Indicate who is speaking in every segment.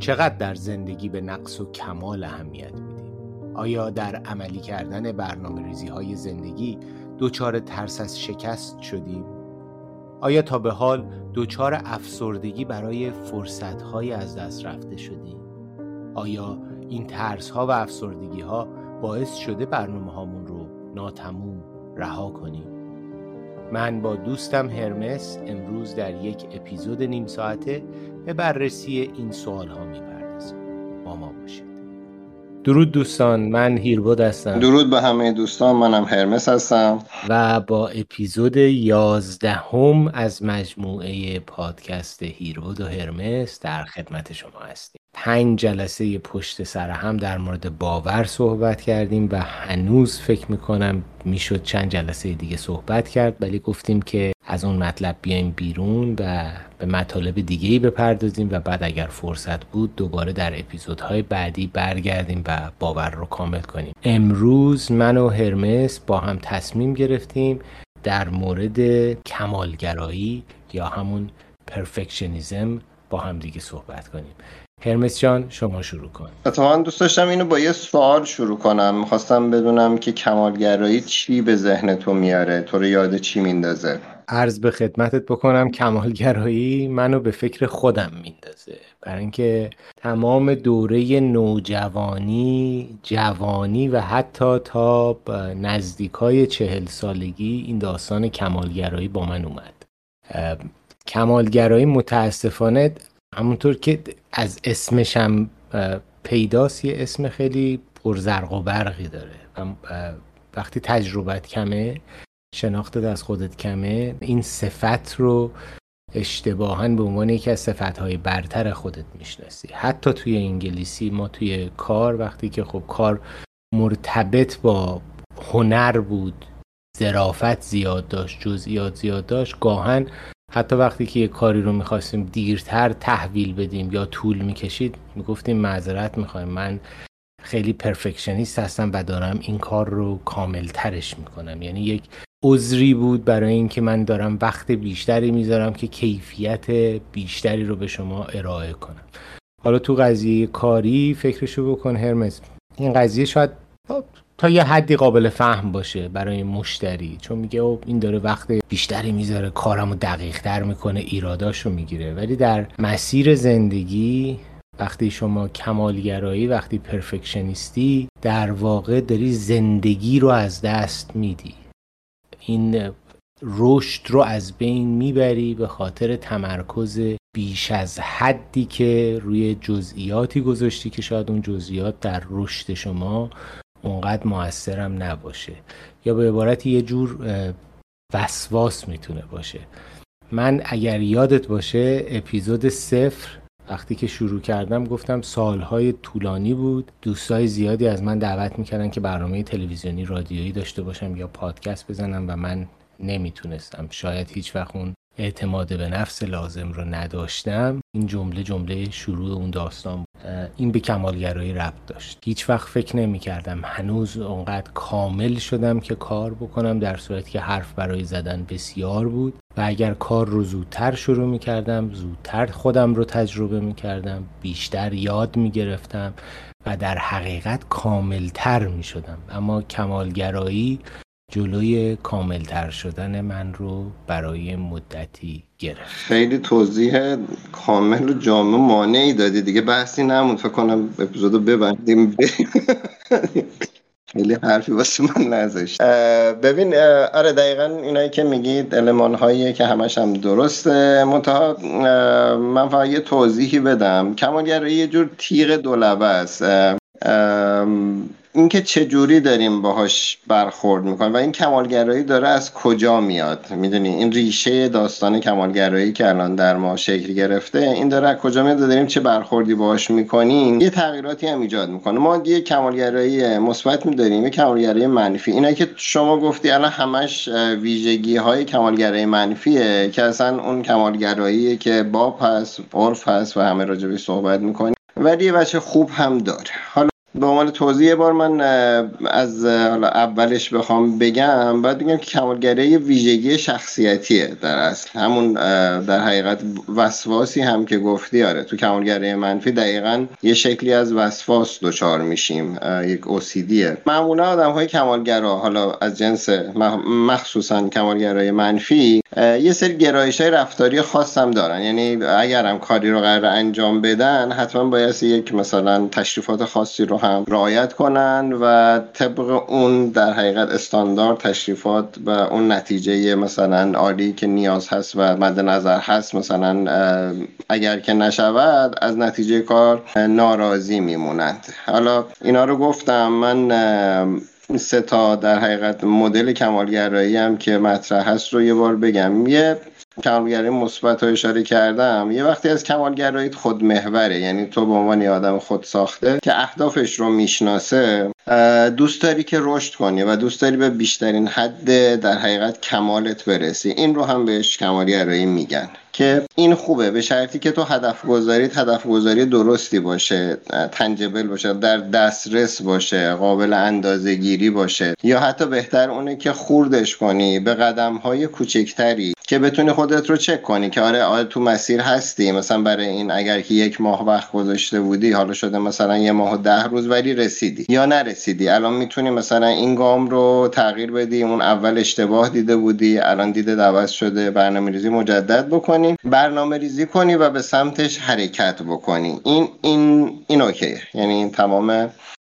Speaker 1: چقدر در زندگی به نقص و کمال اهمیت میدیم؟ آیا در عملی کردن برنامه ریزی های زندگی دچار ترس از شکست شدیم؟ آیا تا به حال دچار افسردگی برای فرصت های از دست رفته شدیم؟ آیا این ترس ها و افسردگی ها باعث شده برنامه هامون رو ناتموم رها کنیم؟ من با دوستم هرمس امروز در یک اپیزود نیم ساعته به بررسی این سوال ها می‌پردازیم با ما باشید. درود دوستان من هیربود هستم.
Speaker 2: درود به همه دوستان منم هرمس هستم.
Speaker 1: و با اپیزود یازدهم از مجموعه پادکست هیربود و هرمس در خدمت شما هستیم. پنج جلسه پشت سر هم در مورد باور صحبت کردیم و هنوز فکر می‌کنم می‌شد چند جلسه دیگه صحبت کرد ولی گفتیم که از اون مطلب بیایم بیرون و به مطالب دیگه ای بپردازیم و بعد اگر فرصت بود دوباره در اپیزودهای بعدی برگردیم و باور رو کامل کنیم. امروز من و هرمس با هم تصمیم گرفتیم در مورد کمالگرایی یا همون پرفکشنیزم با هم دیگه صحبت کنیم. هرمس جان شما شروع کن.
Speaker 2: اتفاقا دوست داشتم اینو با یه سوال شروع کنم. می‌خواستم بدونم که کمالگرایی چی به ذهن تو میاره؟ تو رو یاد چی میندازه؟
Speaker 1: عرض به خدمتت بکنم کمالگرایی منو به فکر خودم میندازه. برای اینکه تمام دوره نوجوانی جوانی و حتی تا نزدیکای چهل سالگی این داستان کمالگرایی با من اومد. کمالگرایی متاسفانه همونطور که از اسمش هم پیداست یه اسم خیلی پرزرق و برقی داره. وقتی تجربت کمه شناختت از خودت کمه این صفت رو اشتباها به عنوان یکی از صفتهای برتر خودت می‌شناسی. حتی توی انگلیسی ما توی کار وقتی که خب کار مرتبط با هنر بود ظرافت زیاد داشت جزئیات زیاد داشت گاهن حتی وقتی که یه کاری رو می‌خواستیم دیرتر تحویل بدیم یا طول می‌کشید می‌گفتیم معذرت می‌خوایم. من خیلی پرفکشنیست هستم و دارم این کار رو کامل ترش می‌کنم. یعنی یک عذری بود برای اینکه من دارم وقت بیشتری می‌ذارم که کیفیت بیشتری رو به شما ارائه کنم. حالا تو قضیه کاری فکرشو بکن هرمز. این قضیه شاید تا یه حدی قابل فهم باشه برای مشتری. چون میگه او این داره وقت بیشتری می‌ذاره کارمو دقیق تر می‌کنه ایراداشو می‌گیره. ولی در مسیر زندگی وقتی شما کمالگرایی وقتی پرفکشنیستی در واقع داری زندگی رو از دست میدی. این رشد رو از بین می‌بری به خاطر تمرکز بیش از حدی که روی جزئیاتی گذاشتی که شاید اون جزئیات در رشد شما اونقدر موثرم نباشه. یا به عبارت یه جور وسواس می‌تونه باشه. من اگر یادت باشه اپیزود صفر وقتی که شروع کردم گفتم سالهای طولانی بود. دوستای زیادی از من دعوت می‌کردن که برنامه تلویزیونی رادیویی داشته باشم یا پادکست بزنم و من نمی‌تونستم. شاید هیچ وقت اون اعتماد به نفس لازم رو نداشتم. این جمله جمله شروع اون داستان بود. این به کمالگرایی ربط داشت. هیچ وقت فکر نمی کردم هنوز اونقدر کامل شدم که کار بکنم در صورتی که حرف برای زدن بسیار بود. و اگر کار رو زودتر شروع می کردم زودتر خودم رو تجربه می کردم بیشتر یاد می گرفتم و در حقیقت کاملتر می شدم اما کمالگرایی جلوی کاملتر شدن من رو برای مدتی گرفت.
Speaker 2: خیلی توضیح کامل و جامع مانعی دادی. دیگه بحثی نموند. فکر کنم اپیزودو ببندیم. خیلی حرفی واسه من نذاشت. ببین آره دقیقا اینایی که میگید علمان هایی که همش هم درسته. منتها من فقط یه توضیحی بدم. کمالگرایی یه جور تیغ دولبه است. اینکه چه جوری داریم باهاش برخورد می‌کنیم و این کمالگرایی داره از کجا میاد؟ می‌دونی این ریشه داستان کمالگرایی که الان در ما شکل گرفته این داره از کجا میاد داریم چه برخوردی باهاش می‌کنیم؟ یه تغییراتی هم ایجاد می‌کنه. ما یه کمالگرایی مثبت میداریم یه کمالگرایی منفی. اینا که شما گفتی الان همش ویژگی های کمالگرایی منفیه که اصلا اون کمالگرایی که باب هست عرف هست و همه راجبی صحبت می‌کنیم. ولی یه بچه خوب هم داره. حالا به عنوان توضیح بار من از حالا اولش بخوام بگم باید بگم که کمالگرایی ویژگی شخصیتیه در اصل. همون در حقیقت وسواسی هم که گفتی آره تو کمالگرایی منفی دقیقا یه شکلی از وسواس دچار میشیم یک اوسیدیه. معمولا آدم های کمالگرا حالا از جنس مخصوصا کمالگرای منفی یه سری گرایش های رفتاری خاص هم دارن. یعنی اگر هم کاری رو قرار انجام بدن حتما باید یک مثلا تشریفات خاصی رو هم رعایت کنن و طبق اون در حقیقت استاندارد تشریفات و اون نتیجه مثلا عالی که نیاز هست و مد نظر هست مثلا اگر که نشود از نتیجه کار ناراضی میمونند. حالا اینا رو گفتم من سه تا در حقیقت مدل کمالگرایی هم که مطرح هست رو یه بار بگم. یه کمالگرایی مثبت رو اشاره کردم. یه وقتی از کمالگرایی خودمحوره یعنی تو به عنوان آدم خود ساخته که اهدافش رو می‌شناسه دوست داری که رشد کنی و دوست داری به بیشترین حد در حقیقت کمالت برسی. این رو هم بهش کمالگرایی میگن که این خوبه. به شرطی که تو هدف گذاری هدف گذاری درستی باشه تنجبل باشه در دسترس باشه قابل اندازه گیری باشه. یا حتی بهتر اونه که خوردش کنی به قدم های کوچکتری که بتونی خودت رو چک کنی که آره آره تو مسیر هستی. مثلا برای این اگر که یک ماه وقت گذاشته بودی حالا شده مثلا یه ماه و ده روز ولی رسیدی. یا نرسیدی. الان می‌تونی مثلا این گام رو تغییر بدی اون اول اشتباه دیده بودی الان دیده عوض شده برنامه ریزی مجدد بکنی. برنامه ریزی کنی و به سمتش حرکت بکنی. این این این اوکیه. یعنی این تمام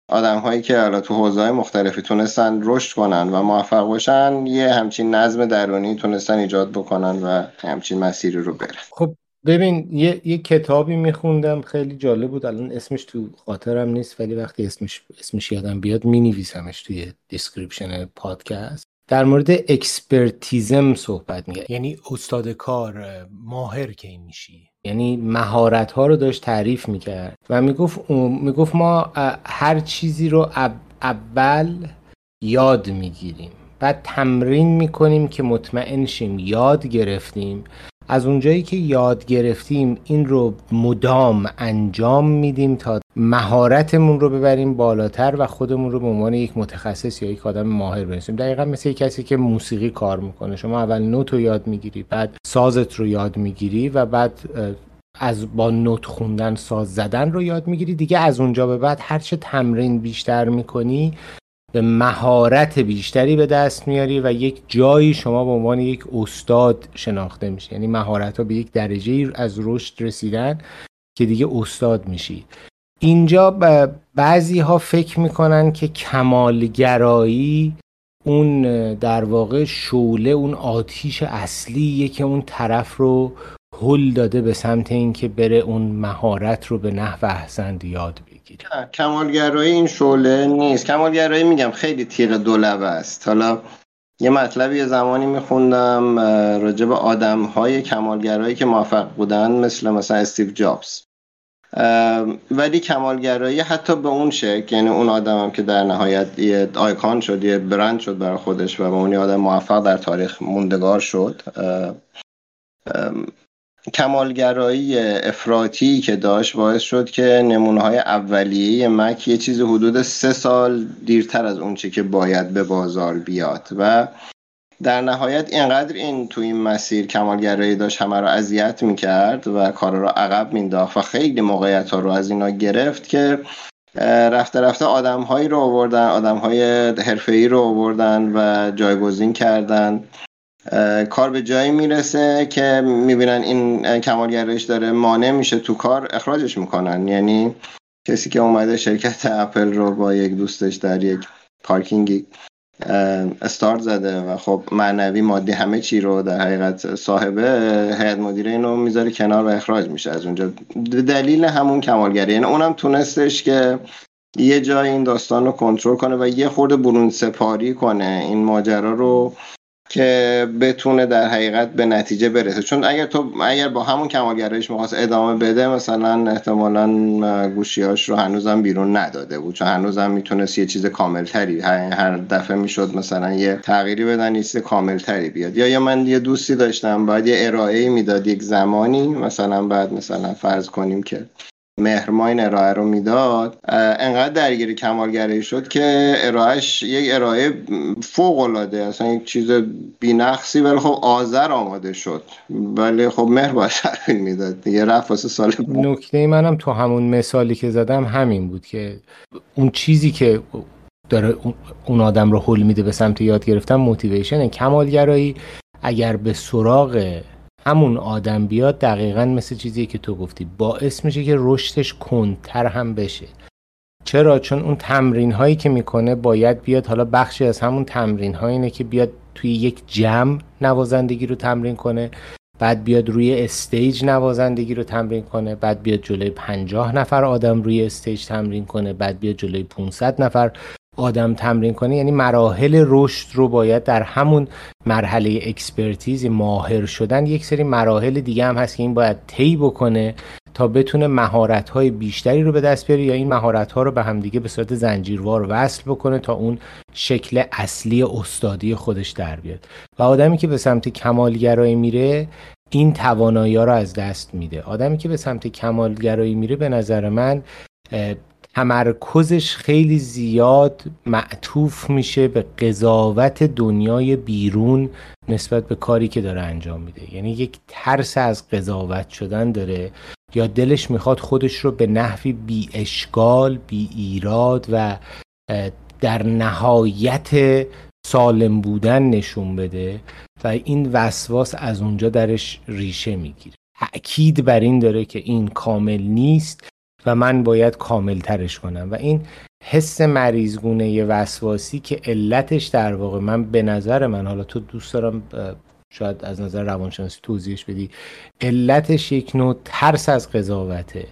Speaker 2: آدم هایی که حالا تو حوزه های مختلفی تونستن رشد کنن و موفق باشن یه همچین نظم درونی تونستن ایجاد بکنن و همچین مسیری رو برن.
Speaker 1: خب ببین یه, یه کتابی میخوندم خیلی جالب بود. الان اسمش تو خاطرم نیست ولی وقتی اسمش اسمش یادم بیاد مینویسمش توی description پادکست. در مورد expertism صحبت میگه یعنی استاد کار ماهر که این میشی. یعنی مهارت ها رو داشت تعریف می‌کرد و می‌گفت می‌گفت ما هر چیزی رو اول یاد می‌گیریم. بعد تمرین می‌کنیم که مطمئن شیم یاد گرفتیم. از اونجایی که یاد گرفتیم این رو مدام انجام میدیم تا مهارتمون رو ببریم بالاتر و خودمون رو به عنوان یک متخصص یا یک آدم ماهر برسیم دقیقا مثل کسی که موسیقی کار می‌کنه. شما اول نوت رو یاد می‌گیری بعد سازت رو یاد می‌گیری و بعد از با نوت خوندن ساز زدن رو یاد می‌گیری. دیگه از اونجا به بعد هرچه تمرین بیشتر می‌کنی به مهارت بیشتری به دست میاری و یک جایی شما به عنوان یک استاد شناخته میشه یعنی مهارت ها به یک درجه از رشد رسیدن که دیگه استاد میشی. اینجا بعضی ها فکر می‌کنن که کمالگرایی اون در واقع شوله اون آتیش اصلیه که اون طرف رو هل داده به سمت اینکه بره اون مهارت رو به نحو احسن یاد بگیره.
Speaker 2: کمالگرایی این شعله نیست. کمالگرایی میگم خیلی تیغ دولبه است. حالا یه مطلبی یه زمانی میخوندم راجع به آدم های کمالگرایی که موفق بودن مثل مثلا استیو جابز. ولی کمالگرایی حتی به اون شکل یعنی اون آدم هم که در نهایت یه آیکان شد یه برند شد برای خودش و به اون آدم موفق در تاریخ موندگار شد. کمالگرایی افراطی که داشت باعث شد که نمونه های اولیه مک یه چیز حدود سه سال دیرتر از اونچه که باید به بازار بیاد. و در نهایت اینقدر این تو این مسیر کمالگرایی داشت همه رو اذیت می‌کرد و کار رو عقب مینداخت و خیلی موقعیت ها رو از اینا گرفت که رفته رفته آدم هایی رو آوردن آدم های حرفه رو آوردن و جایگزین کردن. کار به جایی می‌رسه که می‌بینن این کمالگرایش داره مانع میشه تو کار اخراجش می‌کنن. یعنی کسی که اومده شرکت اپل رو با یک دوستش در یک پارکینگی استارت زده و خب معنوی مادی همه چی رو در حقیقت صاحبه هیئت مدیره اینو می‌ذاره کنار و اخراج میشه. از اونجا دلیل همون کمالگری. یعنی اونم تونستش که یه جای این داستان رو کنترل کنه و یه خورده برون سپاری کنه. این ماجرا رو که بتونه در حقیقت به نتیجه برسه. چون اگر تو اگر با همون کمالگرایش می‌خواست ادامه بده مثلا احتمالا گوشیاش رو هنوزم بیرون نداده بود. چون هنوزم می‌تونست یه چیز کاملتری هر دفعه می‌شد مثلا یه تغییری بدن یه چیز کاملتری بیاد. یا یا من یه دوستی داشتم باید یه ارائه می‌داد یک زمانی مثلا بعد مثلا فرض کنیم که مهرما این ارائه رو می‌داد انقدر درگیر کمالگرایی شد که ارائهش یک ارائه فوق العاده اصلا یک چیز بینقصی ولی خب آذر آماده شد. ولی خب مهر باید تحویل می‌داد دیگه رفت واسه سال
Speaker 1: نکته منم تو همون مثالی که زدم همین بود که اون چیزی که داره اون آدم رو حل میده به سمت یاد گرفتن موتیویشن کمالگرایی. اگر به سراغ همون آدم بیاد دقیقا مثل چیزی که تو گفتی. باعث میشه که رشدش کندتر هم بشه. چرا؟ چون اون تمرین هایی که می‌کنه باید بیاد حالا بخشی از همون تمرین ها اینه که بیاد توی یک جمع نوازندگی رو تمرین کنه بعد بیاد روی stage نوازندگی رو تمرین کنه بعد بیاد جلوی پنجاه نفر آدم روی stage تمرین کنه بعد بیاد جلوی 500 نفر. آدم تمرین کنه یعنی مراحل رشد رو باید در همون مرحله expertise ماهر شدن. یک سری مراحل دیگه هم هست که این باید طی بکنه تا بتونه مهارت های بیشتری رو به دست بیاره یا این مهارت ها رو به همدیگه به صورت زنجیروار وصل بکنه تا اون شکل اصلی استادی خودش در بیاد. و آدمی که به سمت کمالگرایی میره این توانایی ها رو از دست میده. آدمی که به سمت کمالگرایی میره به نظر من تمرکزش خیلی زیاد معطوف میشه به قضاوت دنیای بیرون نسبت به کاری که داره انجام میده. یعنی یک ترس از قضاوت شدن داره یا دلش می‌خواد خودش رو به نحوی بی اشکال بی ایراد و در نهایت سالم بودن نشون بده و این وسواس از اونجا درش ریشه می‌گیره. تأکید بر این داره که این کامل نیست. و من باید کامل ترش کنم. و این حس مریضگونه وسواسی که علتش در واقع من به نظر من حالا تو دوست دارم شاید از نظر روانشناسی توضیحش بدی علتش یک نوع ترس از قضاوته.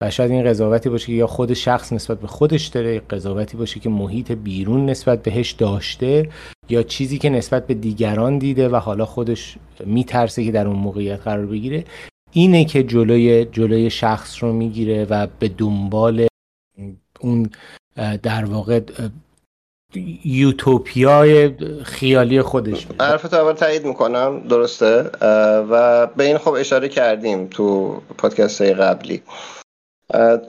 Speaker 1: و شاید این قضاوتی باشه که یا خود شخص نسبت به خودش داره قضاوتی باشه که محیط بیرون نسبت بهش داشته یا چیزی که نسبت به دیگران دیده و حالا خودش میترسه که در اون موقعیت قرار بگیره. اینه که جلوی جلوی شخص رو می‌گیره و به دنبال اون در واقع یوتوپیای خیالی خودش
Speaker 2: حرف اول تایید می‌کنم درسته؟ و به این خب اشاره کردیم تو پادکست قبلی.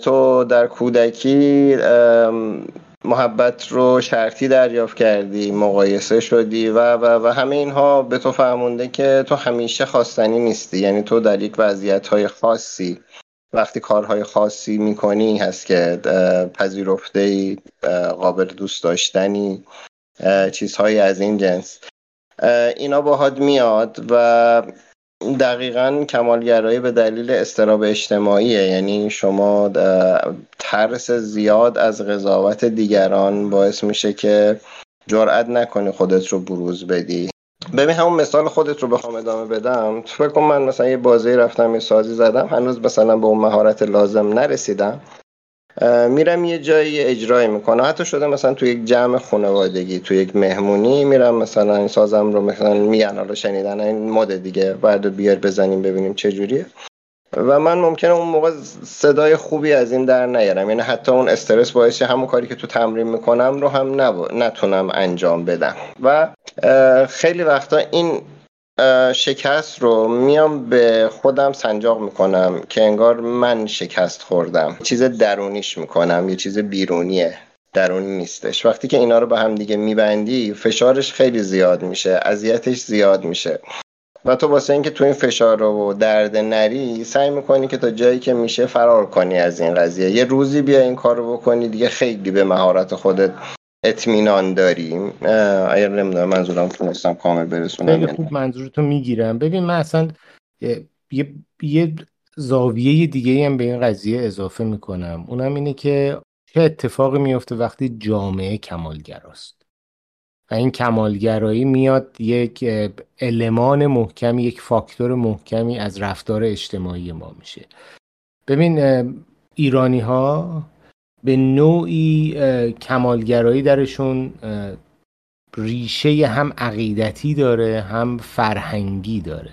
Speaker 2: تو در کودکی محبت رو شرطی دریافت کردی مقایسه شدی و, و, و همه اینها به تو فهمونده که تو همیشه خواستنی نیستی. یعنی تو در یک وضعیت های خاصی وقتی کارهای خاصی می‌کنی هست که پذیرفته قابل دوست داشتنی چیزهایی از این جنس. اینا باهات میاد و دقیقا کمالگرایی به دلیل استراب اجتماعیه. یعنی شما ترس زیاد از قضاوت دیگران باعث میشه که جرأت نکنی خودت رو بروز بدی. ببین همون مثال خودت رو بخوام ادامه بدم. فکر کن من مثلا یه بازی رفتم یه سازی زدم هنوز مثلا به اون مهارت لازم نرسیدم. میرم یه جایی اجرای می‌کنم. حتی شده مثلا تو یک جمع خانوادگی تو یک مهمونی میرم مثلا این سازم رو مثلا میگن حالا شنیدن این مد دیگه. بعد بیار بزنیم ببینیم چه جوریه. و من ممکنه اون موقع صدای خوبی از این در نیارم. یعنی حتی اون استرس باعث همون کاری که تو تمرین می‌کنم رو هم نتونم انجام بدم. و خیلی وقتا این شکست رو میام به خودم سنجاق می‌کنم که انگار من شکست خوردم. چیز درونیش می‌کنم یه چیز بیرونیه. درونی نیستش. وقتی که اینا رو به هم دیگه میبندی فشارش خیلی زیاد میشه اذیتش زیاد میشه. و تو واسه اینکه تو این فشار رو درد نری سعی می‌کنی که تا جایی که میشه فرار کنی از این قضیه. یه روزی بیا این کار رو بکنی دیگه خیلی به مهارت خودت اطمینان داریم. اگر نمی‌دونم منظورم تونستم کامل برسونم
Speaker 1: خیلی خوب منظورتو می‌گیرم. ببین من اصلا یه, یه زاویه دیگه هم به این قضیه اضافه می‌کنم. اونم اینه که چه اتفاقی میفته وقتی جامعه کمالگراست. و این کمالگرایی میاد یک المان محکمی یک فاکتور محکمی از رفتار اجتماعی ما میشه. ببین ایرانی ها به نوعی کمالگرایی درشون ریشه هم عقیدتی داره هم فرهنگی داره.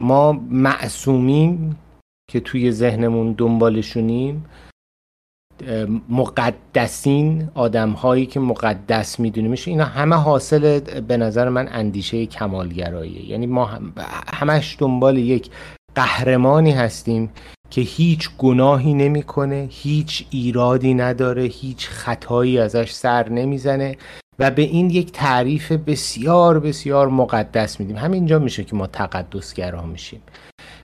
Speaker 1: ما معصومیم که توی ذهنمون دنبالشونیم. مقدسین آدم هایی که مقدس میدونیمش اینا همه حاصل به نظر من اندیشه کمالگراییه. یعنی ما همش دنبال یک قهرمانی هستیم که هیچ گناهی نمی‌کنه هیچ ایرادی نداره هیچ خطایی ازش سر نمی‌زنه و به این یک تعریف بسیار بسیار مقدس میدیم. همینجا میشه که ما تقدسگرا میشیم.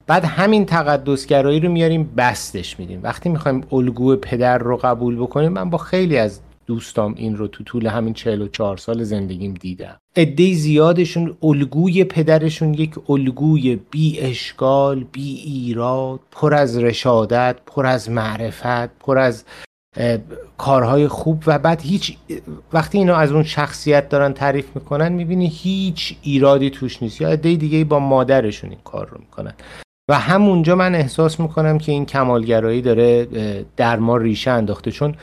Speaker 1: بعد همین تقدسگرایی رو میاریم بستش میدیم. وقتی می‌خوایم الگو پدر رو قبول بکنیم من با خیلی از دوستام این رو تو طول همین 44 سال زندگیم دیدم. عده زیادشون الگوی پدرشون یک الگوی بی اشکال بی ایراد پر از رشادت پر از معرفت پر از کارهای خوب و بعد هیچ وقتی اینا از اون شخصیت دارن تعریف می‌کنن می‌بینی هیچ ایرادی توش نیست. یا عده دیگه با مادرشون این کار رو می‌کنن. و همونجا من احساس می‌کنم که این کمالگرایی داره در ما ریشه انداخته. چون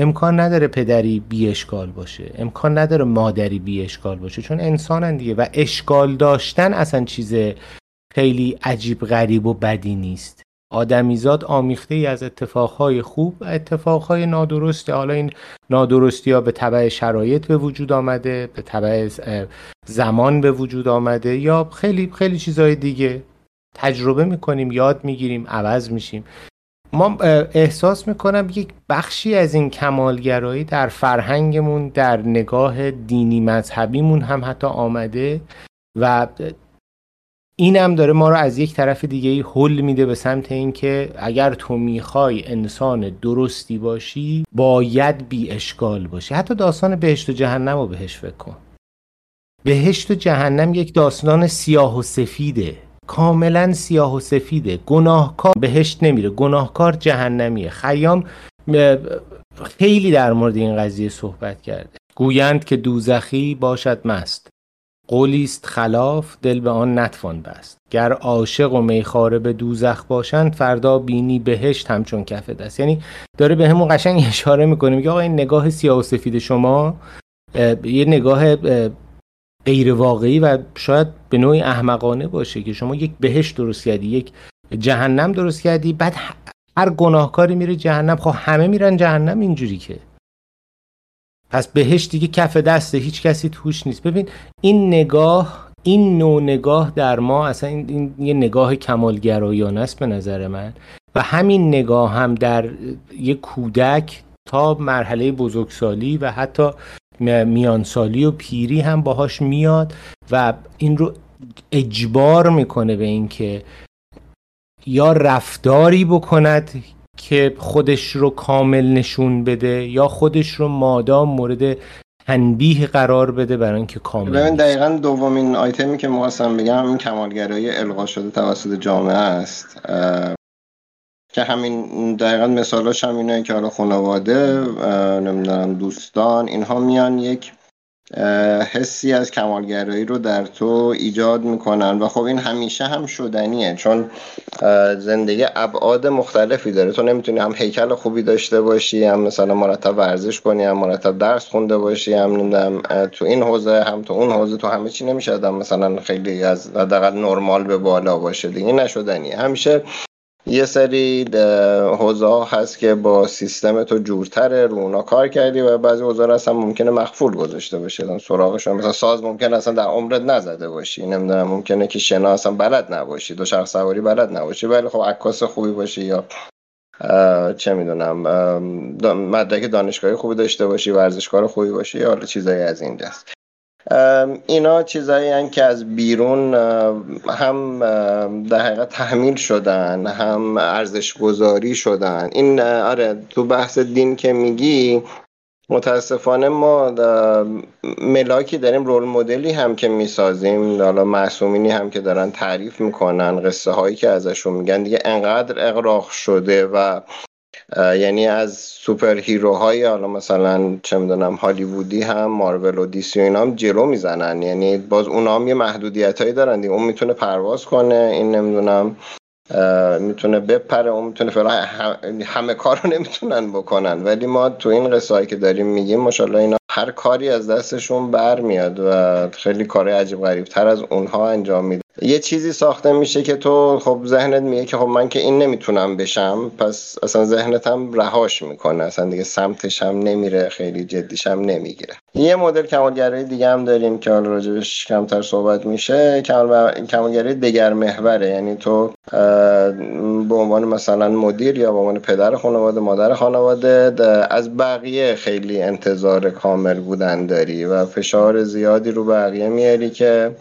Speaker 1: امکان نداره پدری بی اشکال باشه. امکان نداره مادری بی اشکال باشه. چون انسانن دیگه و اشکال داشتن اصلا چیز خیلی عجیب غریب و بدی نیست. آدمیزاد آمیخته ای از اتفاقهای خوب و اتفاقهای نادرسته حالا این نادرستی ها به طبع شرایط به وجود آمده به طبع زمان به وجود آمده یا خیلی خیلی چیزهای دیگه. تجربه می‌کنیم یاد می‌گیریم عوض میشیم. ما احساس می‌کنم یک بخشی از این کمالگرایی در فرهنگمون در نگاه دینی مذهبیمون هم حتی آمده و این هم داره ما رو از یک طرف دیگه حل میده به سمت اینکه اگر تو می‌خوای انسان درستی باشی باید بی اشکال باشی. حتی داستان بهشت و جهنم رو بهش فکر کن. بهشت و جهنم یک داستان سیاه و سفیده. کاملا سیاه و سفیده. گناهکار بهشت نمیره. گناهکار جهنمیه. خیام خیلی در مورد این قضیه صحبت کرده. گویند که دوزخی باشد مست. قولیست خلاف دل به آن نتوان بست. گر عاشق و میخاره به دوزخ باشند فردا بینی بهشت همچون کف دست. یعنی داره به همون قشنگ اشاره می‌کنه. میگه آقا این نگاه سیاه و سفید شما یه نگاه غیر واقعی و شاید به نوعی احمقانه باشه که شما یک بهشت درست کردی یک جهنم درست کردی بعد هر گناهکاری میره جهنم. خب همه میرن جهنم اینجوری که. پس بهش دیگه کف دسته هیچ کسی توش نیست. ببین این نگاه این نوع نگاه در ما اصلا این, این یه نگاه کمالگرایانه است به نظر من. و همین نگاه هم در یه کودک تا مرحله بزرگسالی و حتی میانسالی و پیری هم باهاش میاد و این رو اجبار می‌کنه به اینکه یا رفتاری بکند که خودش رو کامل نشون بده یا خودش رو مادام مورد تنبیه قرار بده برای اینکه کامل
Speaker 2: ببین دقیقا دومین آیتمی که مواستم بگم این کمالگرایی القا شده توسط جامعه است. که همین دقیقا مثالاش هم اینه که حالا خانواده نمی‌دونم دوستان اینها میان یک حسی از کمالگرایی رو در تو ایجاد می‌کنن و خب این همیشه هم شدنیه چون زندگی ابعاد مختلفی داره. تو نمی‌تونی هم هیکل خوبی داشته باشی هم مثلا مرتب ورزش کنی هم مرتب درس خونده باشی هم نمی‌دونم تو این حوزه هم تو اون حوزه تو همه چی نمیشه مثلا خیلی از حداقل نرمال به بالا باشه دیگه. نشدنیه. همیشه یه سری حوزه هست که با سیستم تو جورتره رو اونا کار کردی و بعضی حوزه هست ممکنه مخفول گذاشته باشه سراغش مثلا ساز ممکنه اصلا در عمرت نزده باشی. نمی‌دونم ممکنه که شنا اصلا بلد نباشی. دو شخص سواری بلد نباشی ولی خب عکاس خوبی باشی یا چه می‌دونم مدرک دانشگاهی خوبی داشته باشی ورزشکار خوبی باشی یا حالا چیزایی از این دست. اینا چیزایی که از بیرون هم در حقیقت تحمیل شدن هم ارزش گذاری شدن. این آره تو بحث دین که میگی متاسفانه ما ملاکی داریم رول مدلی هم که می‌سازیم. حالا معصومینی هم که دارن تعریف می‌کنن قصه هایی که ازشون میگن. دیگه انقدر اقراق شده و یعنی از سوپر هیروهای حالا مثلا چه می‌دونم هالیوودی هم مارول و دیسی و اینا هم جلو می‌زنن. یعنی باز اونا هم یه محدودیت هایی دارن دیگه. اون می‌تونه پرواز کنه این نمی‌دونم می‌تونه بپره اون می‌تونه فعلا همه کار رو نمی‌تونن بکنن. ولی ما تو این قصه که داریم میگیم ماشاءالله اینا هر کاری از دستشون برمیاد و خیلی کار عجیب غریب تر از اونها انجام میده. یه چیزی ساخته میشه که تو خب ذهنت میگه که خب من که این نمی‌تونم بشم پس اصلا ذهنت هم رهاش می‌کنه. اصلا دیگه سمتش هم نمیره خیلی جدیش هم نمی‌گیره. یه مدل کمالگرایی دیگه هم داریم که حالا راجبش کمتر صحبت میشه. کمالگرایی دگر محوره. یعنی تو به عنوان مثلا مدیر یا به عنوان پدر خانواده مادر خانواده از بقیه خیلی انتظار کامل بودن داری و فشار زیادی رو بقیه میاری که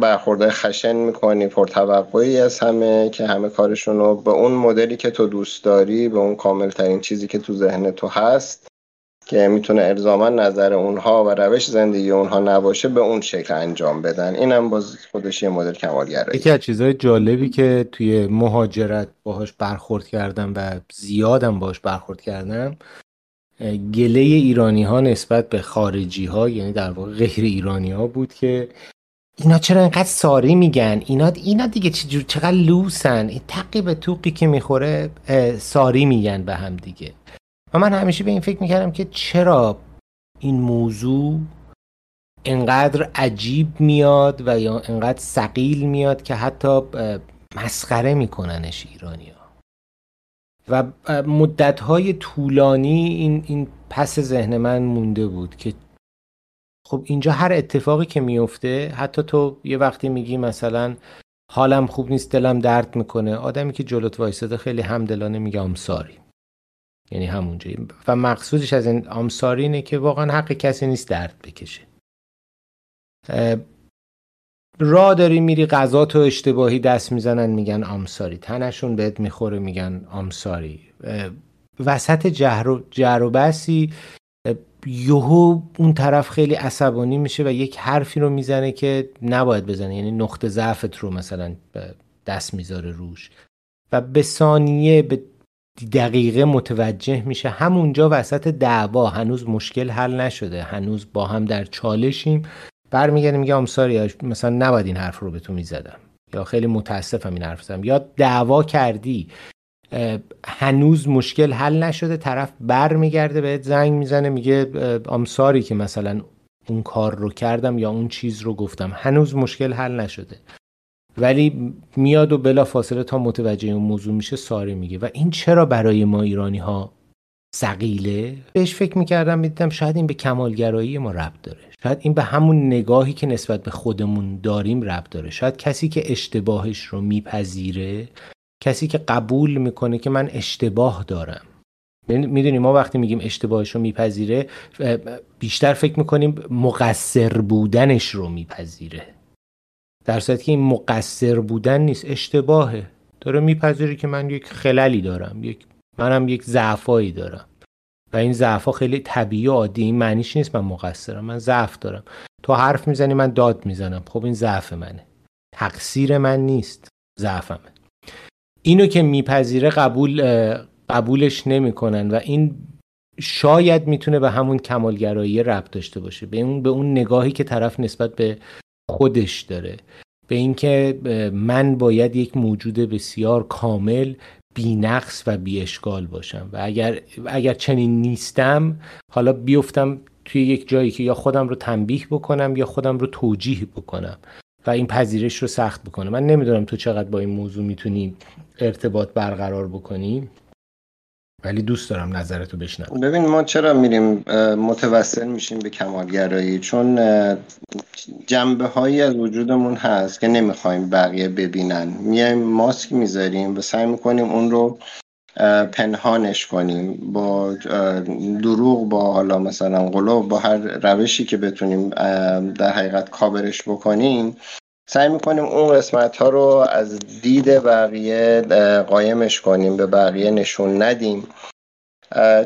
Speaker 2: برخورده خشن می‌کنی پرتوقعی از همه که همه کارشون رو به اون مدلی که تو دوست داری به اون کامل ترین چیزی که تو ذهن تو هست که می‌تونه الزاما نظر اونها و روش زندگی اونها نباشه به اون شکل انجام بدن. اینم باز خودش یه مدل کمالگرایی
Speaker 1: یکی از چیزهای جالبی که توی مهاجرت باهاش برخورد کردم و زیادم باهاش برخورد کردم گله ایرانی ها نسبت به خارجی ها یعنی در واقع غیر ایرانی ها بود که اینا چرا اینقدر ساری میگن؟ اینا اینا دیگه چجور چقدر لوسن؟ این تقی به توقی که می‌خوره ساری میگن به هم دیگه. و من همیشه به این فکر می‌کردم که چرا این موضوع انقدر عجیب میاد و یا انقدر سقیل میاد که حتی مسخره میکننش ایرانی ها. و مدت های طولانی این, این پس ذهن من مونده بود که خب اینجا هر اتفاقی که میفته حتی تو یه وقتی میگی مثلا حالم خوب نیست دلم درد می‌کنه آدمی که جلوت وایساده خیلی همدلانه میگه آمساری یعنی همونجا و مقصودش از این آمساری اینه که واقعا حق کسی نیست درد بکشه. را داری میری غذا تو اشتباهی دست می‌زنن میگن آمساری تنشون بهت می‌خوره میگن آمساری وسط جهر و بسی یهو اون طرف خیلی عصبانی میشه و یک حرفی رو می‌زنه که نباید بزنه. یعنی نقطه ضعفت رو مثلا دست می‌ذاره روش. و به ثانیه به دقیقه متوجه میشه. همونجا وسط دعوا هنوز مشکل حل نشده. هنوز با هم در چالشیم. برمیگرده میگه ساری مثلا نباید این حرف رو به تو می‌زدم. یا خیلی متاسفم این حرف زدم. یا دعوا کردی هنوز مشکل حل نشده طرف برمیگرده بهت زنگ می‌زنه میگه آمساری که مثلا اون کار رو کردم یا اون چیز رو گفتم. هنوز مشکل حل نشده. ولی میاد و بلا فاصله تا متوجه اون موضوع میشه ساری میگه. و این چرا برای ما ایرانی ها سقیله بهش فکر می‌کردم می‌دیدم شاید این به کمالگرایی ما ربط داره. شاید این به همون نگاهی که نسبت به خودمون داریم ربط داره. شاید کسی که اشتباهش رو میپذیره کسی که قبول می‌کنه که من اشتباه دارم. می‌دونی ما وقتی میگیم اشتباهش رو میپذیره بیشتر فکر می‌کنیم مقصر بودنش رو میپذیره. در صورتی که این مقصر بودن نیست اشتباهه. داره میپذیره که من یک خللی دارم یک منم یک ضعفایی دارم. و این ضعفا خیلی طبیعی و عادی این معنیش نیست من مقصرم. من ضعف دارم. تو حرف می‌زنی من داد می‌زنم. خب این ضعف منه. تقصیر من نیست. ضعفمه. اینو که میپذیره قبول قبولش نمی‌کنن و این شاید می‌تونه به همون کمالگرایی ربط داشته باشه. به اون به اون نگاهی که طرف نسبت به خودش داره. به اینکه من باید یک موجود بسیار کامل بینقص و بی اشکال باشم و اگر اگر چنین نیستم حالا بیفتم توی یک جایی که یا خودم رو تنبیه بکنم یا خودم رو توجیه بکنم و این پذیرش رو سخت بکنم. من نمی‌دونم تو چقدر با این موضوع می‌تونی ارتباط برقرار بکنی. ولی دوست دارم نظرتو بشنوم.
Speaker 2: ببین ما چرا میریم متوسل میشیم به کمالگرایی؟ چون جنبه هایی از وجودمون هست که نمی‌خوایم بقیه ببینن. میایم ماسک می‌ذاریم و سعی می‌کنیم اون رو پنهانش کنیم. با دروغ با حالا مثلا قلوب با هر روشی که بتونیم در حقیقت کابرش بکنیم سعی می‌کنیم اون قسمت ها رو از دید بقیه قایمش کنیم به بقیه نشون ندیم.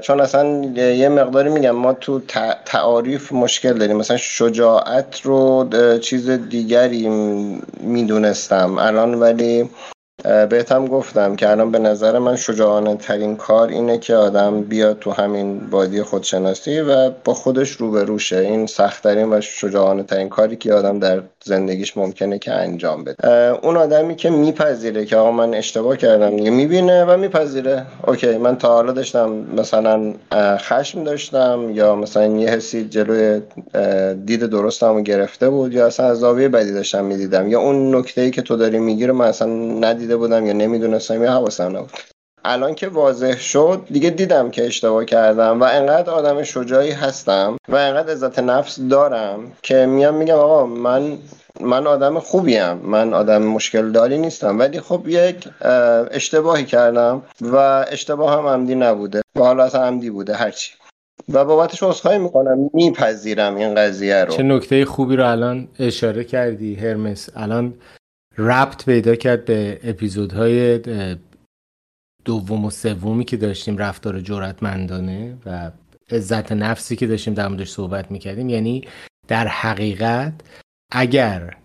Speaker 2: چون اصلا یه مقداری میگم ما تو تعاریف مشکل داریم. مثلا شجاعت رو چیز دیگری می‌دونستم. الان ولی بهتم گفتم که الان به نظر من شجاعانه ترین کار اینه که آدم بیاد تو همین بادی خودشناسی و با خودش روبروشه این سختترین و شجاعانه ترین کاری که آدم در زندگیش ممکنه که انجام بده. اون آدمی که میپذیره که آقا من اشتباه کردم دیگه می‌بینه و میپذیره. اوکی من تا حالا داشتم مثلا خشم داشتم یا مثلا یه حسی جلوی دید درستم رو گرفته بود یا اصلا از زاویه بدی داشتم می‌دیدم یا اون نکته ای که تو داری می‌گیره من اصلا ندیده بودم یا نمی‌دونستم یا حواسم نبود. الان که واضح شد دیگه دیدم که اشتباه کردم و انقدر آدم شجاعی هستم و انقدر عزت نفس دارم که میام میگم آقا من من آدم خوبیم من آدم مشکل داری نیستم. ولی خب یک اشتباهی کردم و اشتباه هم عمدی نبوده. و حالا اصلا عمدی بوده هرچی و بابتش عذرخواهی می‌کنم میپذیرم این قضیه رو.
Speaker 1: چه نکته خوبی رو الان اشاره کردی هرمس؟ الان ربط پیدا کرد به اپیزودهای دوم و سومی که داشتیم رفتار جرأتمندانه و عزت نفسی که داشتیم در موردش صحبت می‌کردیم. یعنی در حقیقت اگر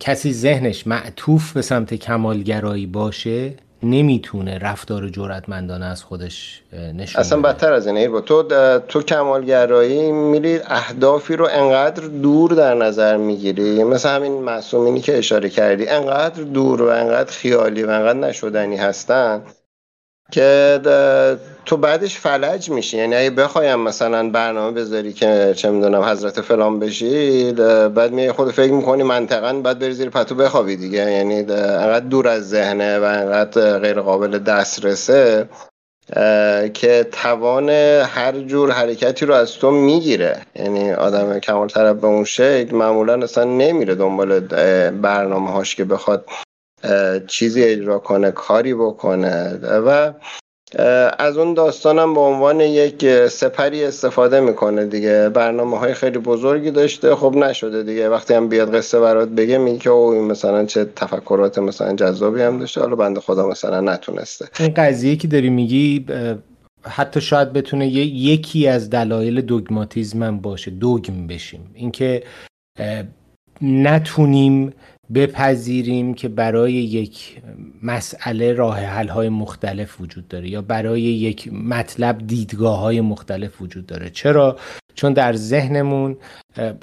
Speaker 1: کسی ذهنش معطوف به سمت کمالگرایی باشه نمی‌تونه رفتار جرأتمندانه از خودش نشون
Speaker 2: اصلا بدتر از اینه با تو تو کمالگرایی میری اهدافی رو انقدر دور در نظر می‌گیری؟ مثل همین معصومینی که اشاره کردی انقدر دور و انقدر خیالی و انقدر نشدنی هستن؟ که تو بعدش فلج میشی. یعنی اگه بخوایم مثلا برنامه بذاری که چه می‌دونم حضرت فلان بشی بعد می خود فکر می‌کنی منطقا بعد بری زیر پتو بخوابی دیگه. یعنی انقدر دور از ذهنه و انقدر غیر قابل دسترسه که توان هر جور حرکتی رو از تو می‌گیره. یعنی آدم کمال طرف به اون شکل معمولا اصلا نمیره دنبال برنامه هاش که بخواد چیزی اجرا کنه کاری بکنه و از اون داستانم به عنوان یک سپری استفاده می‌کنه دیگه. برنامه های خیلی بزرگی داشته. خب نشده دیگه. وقتی هم بیاد قصه برات بگه میگه که او مثلا چه تفکرات مثلا جذابی هم داشته. حالا بنده خدا مثلا نتونسته.
Speaker 1: این قضیه که داری میگی حتی شاید بتونه یکی از دلایل دوگماتیزم باشه. دوگم بشیم. اینکه نتونیم بپذیریم که برای یک مسئله راه حل های مختلف وجود داره یا برای یک مطلب دیدگاه های مختلف وجود داره. چرا؟ چون در ذهنمون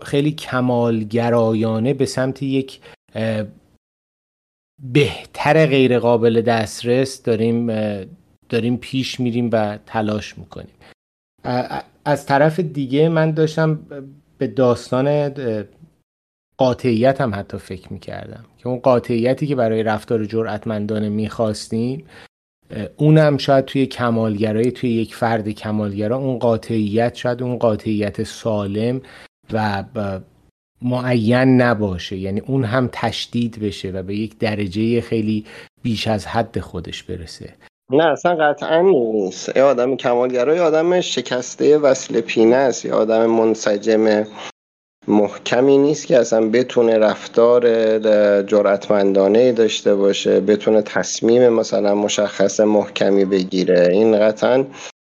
Speaker 1: خیلی کمالگرایانه به سمت یک بهتر غیر قابل دسترس داریم داریم پیش میریم و تلاش می‌کنیم. از طرف دیگه من داشتم به داستان قاطعیت هم حتی فکر می‌کردم که اون قاطعیتی که برای رفتار جرأتمندانه می‌خواستیم اونم شاید توی کمالگرایی توی یک فرد کمالگرا اون قاطعیت شاید اون قاطعیت سالم و معین نباشه. یعنی اون هم تشدید بشه و به یک درجه خیلی بیش از حد خودش برسه.
Speaker 2: نه اصلا قطعا نیست. یه آدم کمالگرا یه آدم شکسته وصل پینه است. یه آدم منسجم محکمی نیست که اصلا بتونه رفتار جرأتمندانه داشته باشه بتونه تصمیم مثلا مشخص محکمی بگیره. این قطعا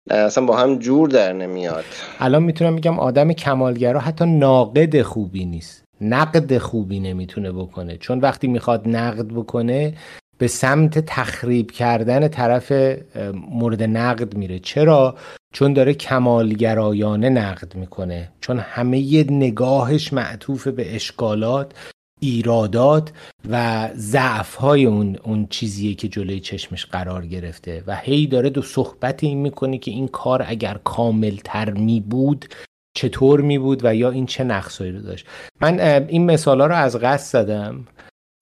Speaker 2: اصلا با هم جور در نمیاد.
Speaker 1: الان می‌تونم بگم آدم کمالگرا حتی ناقد خوبی نیست. نقد خوبی نمی‌تونه بکنه. چون وقتی می‌خواد نقد بکنه به سمت تخریب کردن طرف مورد نقد میره. چرا؟ چون داره کمالگرایانه نقد می‌کنه چون همه نگاهش معطوف به اشکالات ایرادات و ضعف های اون, اون چیزیه که جلوی چشمش قرار گرفته و هی داره دو صحبت این می‌کنه که این کار اگر کامل تر می بود چطور می بود و یا این چه نقصایی رو داشت. من این مثال ها رو از قصد زدم.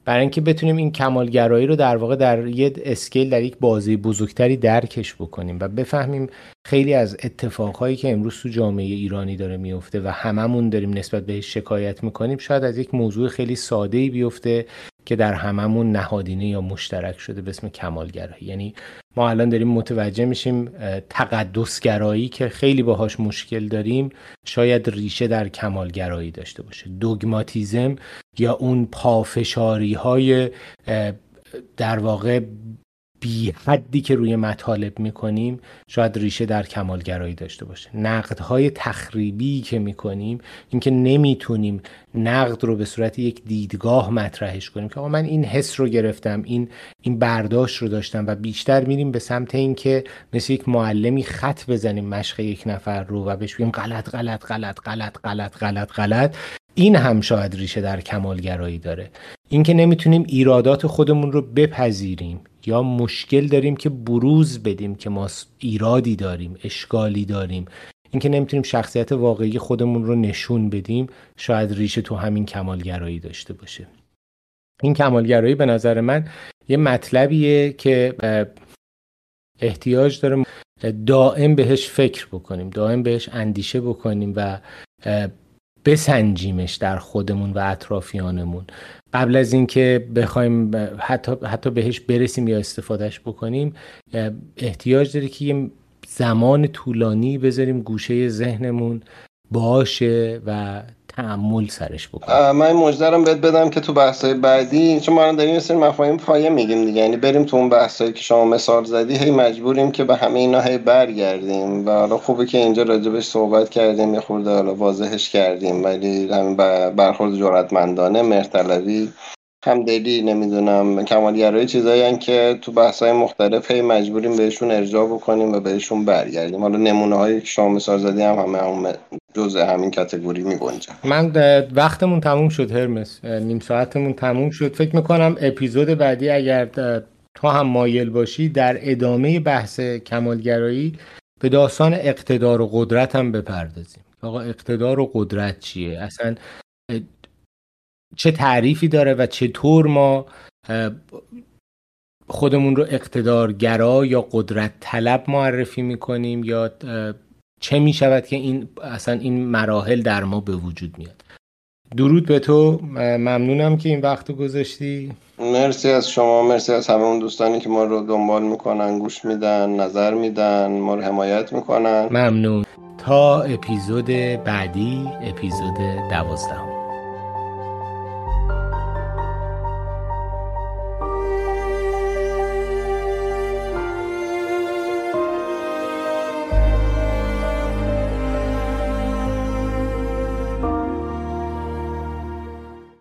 Speaker 1: برای اینکه بتونیم این کمالگرایی رو در واقع در یه اسکیل در یک بازی بزرگتری درکش بکنیم و بفهمیم خیلی از اتفاقهایی که امروز تو جامعه ایرانی داره میفته و هممون داریم نسبت بهش شکایت می‌کنیم شاید از یک موضوع خیلی ساده ای بیفته. که در هممون نهادینه یا مشترک شده به اسم کمالگرایی. یعنی ما الان داریم متوجه میشیم تقدسگرایی که خیلی باهاش مشکل داریم شاید ریشه در کمالگرایی داشته باشه. دوگماتیزم یا اون پافشاری های در واقع بی حدی که روی مطالب می‌کنیم شاید ریشه در کمالگرایی داشته باشه. نقدهای تخریبی که می‌کنیم اینکه نمی‌تونیم نقد رو به صورت یک دیدگاه مطرحش کنیم که آقا من این حس رو گرفتم این این برداشت رو داشتم و بیشتر میریم به سمت اینکه مثل یک معلمی خط بزنیم مشق یک نفر رو و بهش بگیم غلط غلط غلط غلط غلط غلط غلط. این هم شاید ریشه در کمالگرایی داره. اینکه نمی‌تونیم ایرادات خودمون رو بپذیریم. یا مشکل داریم که بروز بدیم که ما ایرادی داریم اشکالی داریم. اینکه نمی‌تونیم شخصیت واقعی خودمون رو نشون بدیم شاید ریشه تو همین کمالگرایی داشته باشه. این کمالگرایی به نظر من یه مطلبیه که احتیاج داره دائم بهش فکر بکنیم دائم بهش اندیشه بکنیم و بسنجیمش در خودمون و اطرافیانمون. قبل از اینکه بخوایم حتی, حتی بهش برسیم یا استفادهش بکنیم احتیاج داره که یه زمان طولانی بذاریم گوشه ذهنمون باشه و تعمل سرش بکنیم
Speaker 2: من مجدرم بهت بدم که تو بحثای بعدی چون ما داریم یه سری مفاهیم پایه میگیم دیگه. یعنی بریم تو اون بحثایی که شما مثال زدی هی مجبوریم که به همه اینا هی برگردیم. و حالا خوبه که اینجا راجبش صحبت کردیم یه خورده حالا واضحش کردیم. ولی همین برخورد جرأتمندانه مرتلوی همدلی نمی‌دونم کمالگرایی چیزایی که تو بحث های مختلف هی مجبوریم بهشون ارجاع بکنیم و بهشون برگردیم. حالا نمونه هایی که شما مثال زدی هم همه هم جزء همین کتگوری می
Speaker 1: من وقتمون تموم شد هرمس. نیم ساعتمون تموم شد. فکر می‌کنم اپیزود بعدی اگر تو هم مایل باشی در ادامه بحث کمالگرایی به داستان اقتدار و قدرت هم بپردازیم. آقا اقتدار و قدرت چیه؟ اصلا چه تعریفی داره و چطور ما خودمون رو اقتدارگرا یا قدرت طلب معرفی می‌کنیم یا چه می‌شود که این اصلا این مراحل در ما به وجود میاد؟ درود به تو. ممنونم که این وقت گذاشتی.
Speaker 2: مرسی از شما مرسی از همه اون دوستانی که ما رو دنبال می‌کنن گوش میدن نظر میدن ما رو حمایت می‌کنن.
Speaker 1: ممنون. تا اپیزود بعدی اپیزود دوازدهم.